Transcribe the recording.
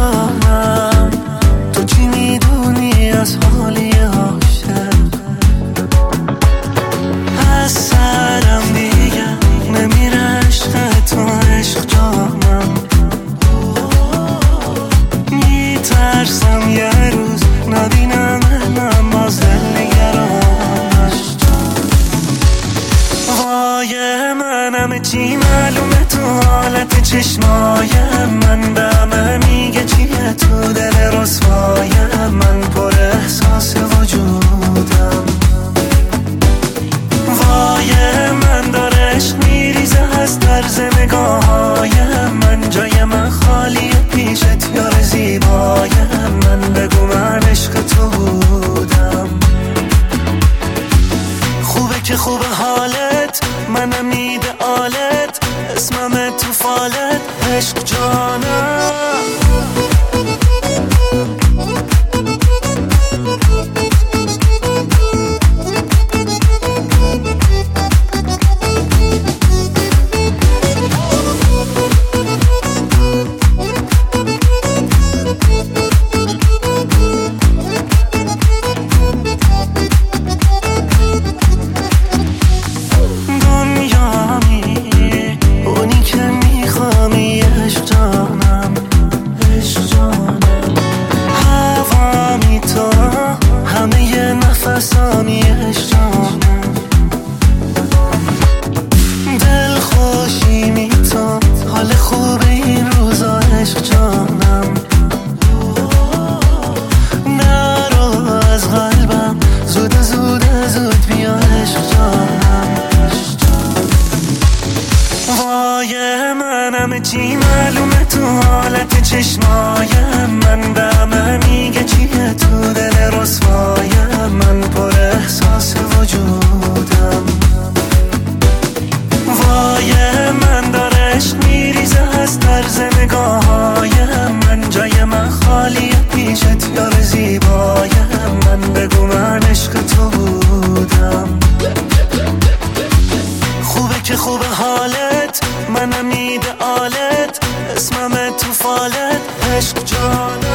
نفهمم تو چی می‌دونی از حالی عاشق؟ از سرم دیگه نمیره عشق تو عشق جانم. میترسم یه روز ندینم منم باز دل نگرانش. وای من چی معلومه تو حالت چشمای من؟ از طرز نگاهایم من جای من خالی پیشت یار زیبایم من. بگو من عشق تو بودم. خوبه که خوب حالت منم میده آلت اسمم تو فالت. عشق جانم. چی معلومه تو حالت چشمایم؟ من به میگه چیه تو دل رسوایم من پر احساس وجودم. وای من داره عشق میریزه از طرز نگاهایم. من جای من خالی پیشت یار زیبایم. من بگو من عشق تو بودم. خوبه که خوب حالت منم میده آلت اسمم تو فالت عشق جانم.